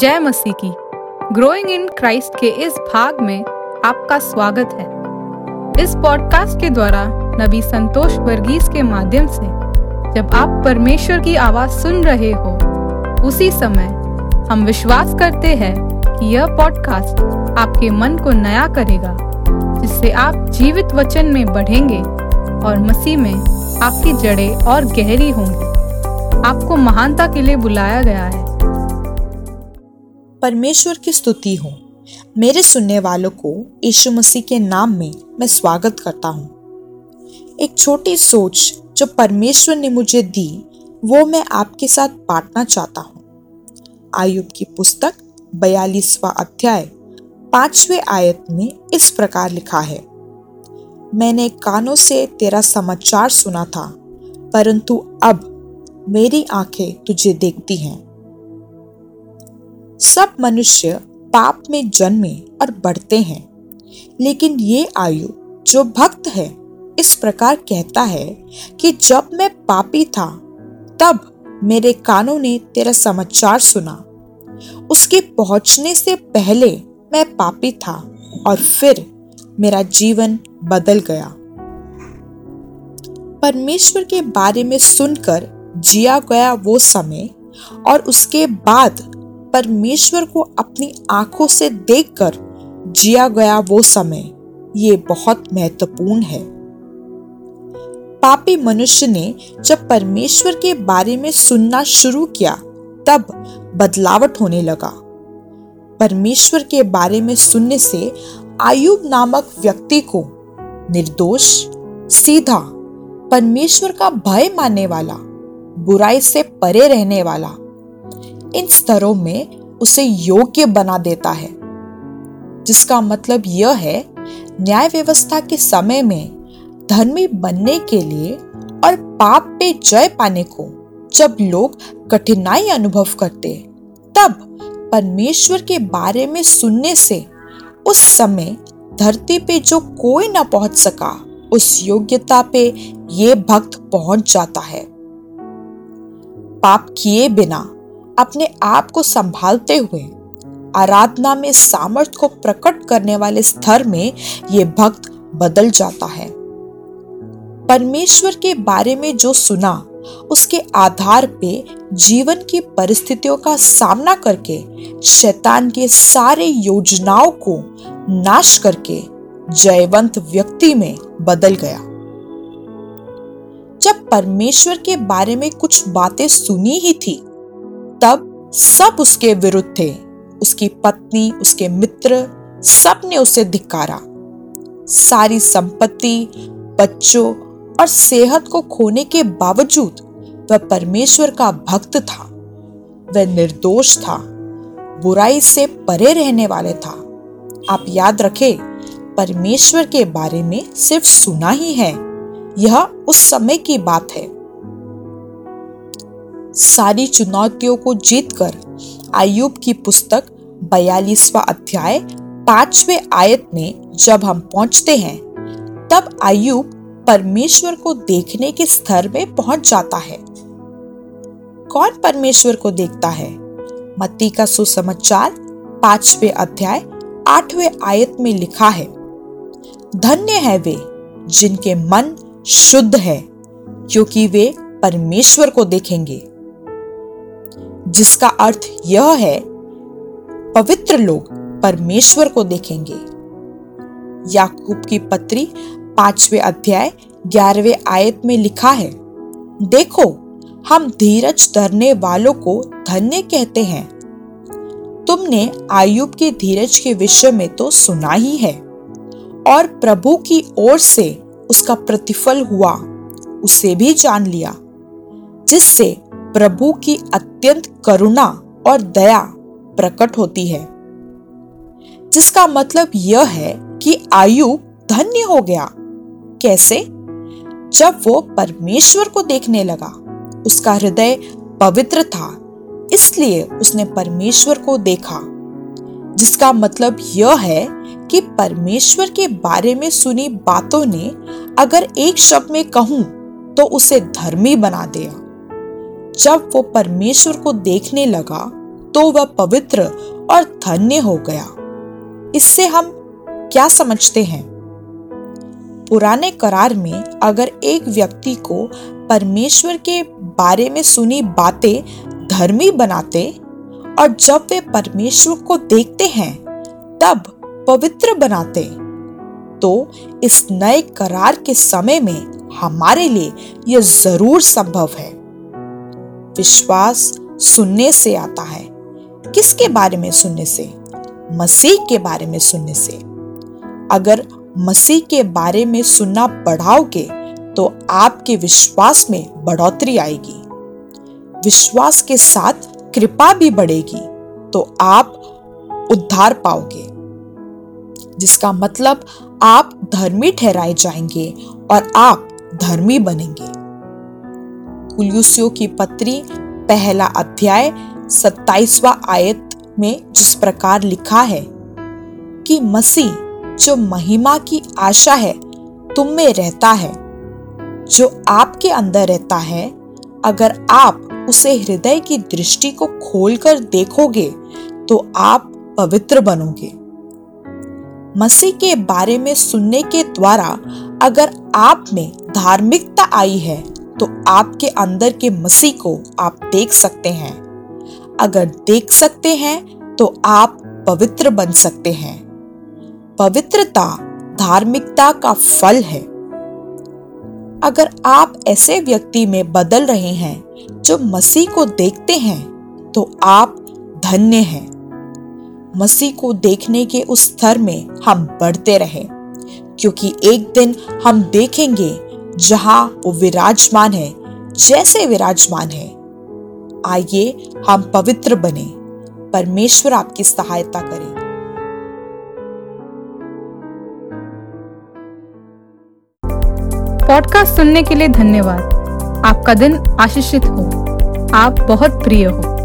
जय मसीह की। Growing in Christ के इस भाग में आपका स्वागत है। इस पॉडकास्ट के द्वारा नबी संतोष वर्गीस के माध्यम से जब आप परमेश्वर की आवाज़ सुन रहे हो, उसी समय हम विश्वास करते हैं कि यह पॉडकास्ट आपके मन को नया करेगा, जिससे आप जीवित वचन में बढ़ेंगे और मसीह में आपकी जड़ें और गहरी होंगी। आपको महानता के लिए बुलाया गया है। परमेश्वर की स्तुति हो। मेरे सुनने वालों को यीशु मसीह के नाम में मैं स्वागत करता हूँ। एक छोटी सोच जो परमेश्वर ने मुझे दी, वो मैं आपके साथ बांटना चाहता हूँ। आयुब की पुस्तक बयालीसवा अध्याय, पांचवे आयत में इस प्रकार लिखा है। मैंने कानों से तेरा समाचार सुना था, परंतु अब मेरी आँखें तुझे देखती हैं। सब मनुष्य पाप में जन्मे और बढ़ते हैं। लेकिन ये आयु जो भक्त है, इस प्रकार कहता है कि जब मैं पापी था, तब मेरे कानों ने तेरा समाचार सुना। उसके पहुँचने से पहले मैं पापी था और फिर मेरा जीवन बदल गया। परमेश्वर के बारे में सुनकर जिया गया वो समय और उसके बाद परमेश्वर को अपनी आँखों से देखकर जिया गया वो समय, ये बहुत महत्वपूर्ण है। पापी मनुष्य ने जब परमेश्वर के बारे में सुनना शुरू किया, तब बदलावट होने लगा। परमेश्वर के बारे में सुनने से आयुब नामक व्यक्ति को निर्दोष, सीधा, परमेश्वर का भय मानने वाला, बुराई से परे रहने वाला इन स्तरों में उसे योग्य बना देता है, जिसका मतलब यह है, न्याय व्यवस्था के समय में धर्मी बनने के लिए और पाप पे जय पाने को जब लोग कठिनाई अनुभव करते, तब परमेश्वर के बारे में सुनने से उस समय धरती पे जो कोई ना पहुँच सका, उस योग्यता पे ये भक्त पहुँच जाता है। पाप किए बिना अपने आप को संभालते हुए, आराधना में सामर्थ्य को प्रकट करने वाले स्तर में ये भक्त बदल जाता है। परमेश्वर के बारे में जो सुना, उसके आधार पे जीवन की परिस्थितियों का सामना करके, शैतान के सारे योजनाओं को नाश करके जयवंत व्यक्ति में बदल गया। जब परमेश्वर के बारे में कुछ बातें सुनी ही थी तब सब उसके विरुद्ध थे। उसकी पत्नी, उसके मित्र सबने उसे धिकारा सारी संपत्ति, बच्चों और सेहत को खोने के बावजूद वह परमेश्वर का भक्त था। वह निर्दोष था, बुराई से परे रहने वाले था। आप याद रखें, परमेश्वर के बारे में सिर्फ़ सुना ही है। यह उस समय की बात है। सारी चुनौतियों को जीतकर आयुब की पुस्तक बयालीसवा अध्याय पांचवे आयत में जब हम पहुँचते हैं, तब आयुब परमेश्वर को देखने के स्तर में पहुँच जाता है। कौन परमेश्वर को देखता है? मत्ती का सुसमाचार पांचवे अध्याय आठवें आयत में लिखा है, धन्य है वे जिनके मन शुद्ध है, क्योंकि वे परमेश्वर को देखेंगे। जिसका अर्थ यह है, पवित्र लोग परमेश्वर को देखेंगे। याकूब की पत्री पांचवे अध्याय, ग्यारहवें आयत में लिखा है, देखो, हम धीरज धरने वालों को धन्य कहते हैं। तुमने आयुब के धीरज के विषय में तो सुना ही है, और प्रभु की ओर से उसका प्रतिफल हुआ, उसे भी जान लिया, जिससे प्रभु की अत्यंत करुणा और दया प्रकट होती है। जिसका मतलब यह है कि आयु धन्य हो गया। कैसे? जब वो परमेश्वर को देखने लगा, उसका हृदय पवित्र था, इसलिए उसने परमेश्वर को देखा। जिसका मतलब यह है कि परमेश्वर के बारे में सुनी बातों ने अगर एक शब्द में कहूँ तो उसे धर्मी बना दिया। जब वो परमेश्वर को देखने लगा तो वह पवित्र और धन्य हो गया। इससे हम क्या समझते हैं? पुराने करार में अगर एक व्यक्ति को परमेश्वर के बारे में सुनी बातें धर्मी बनाते और जब वे परमेश्वर को देखते हैं, तब पवित्र बनाते तो इस नए करार के समय में हमारे लिए यह ज़रूर संभव है। विश्वास सुनने से आता है। किसके बारे में सुनने से? मसीह के बारे में सुनने से। अगर मसीह के बारे में सुनना बढ़ाओगे तो आपके विश्वास में बढ़ोतरी आएगी। विश्वास के साथ कृपा भी बढ़ेगी तो आप उद्धार पाओगे। जिसका मतलब आप धर्मी ठहराए जाएँगे और आप धर्मी बनेंगे। कुलूसियों की पत्री, पहला अध्याय, सत्ताईसवा आयत में जिस प्रकार लिखा है कि मसीह, जो महिमा की आशा है, तुम में रहता है। जो आपके अंदर रहता है, अगर आप उसे हृदय की दृष्टि को खोलकर देखोगे तो आप पवित्र बनोगे। मसीह के बारे में सुनने के द्वारा अगर आप में धार्मिकता आई है तो आपके अंदर के मसीह को आप देख सकते हैं। अगर देख सकते हैं तो आप पवित्र बन सकते हैं। पवित्रता धार्मिकता का फल है। अगर आप ऐसे व्यक्ति में बदल रहे हैं, जो मसीह को देखते हैं तो आप धन्य हैं। मसीह को देखने के उस स्तर में हम बढ़ते रहे, क्योंकि एक दिन हम देखेंगे जहाँ वो विराजमान है, जैसे विराजमान है। आइए हम पवित्र बने, परमेश्वर आपकी सहायता करे। पॉडकास्ट सुनने के लिए धन्यवाद। आपका दिन आशीषित हो। आप बहुत प्रिय हो।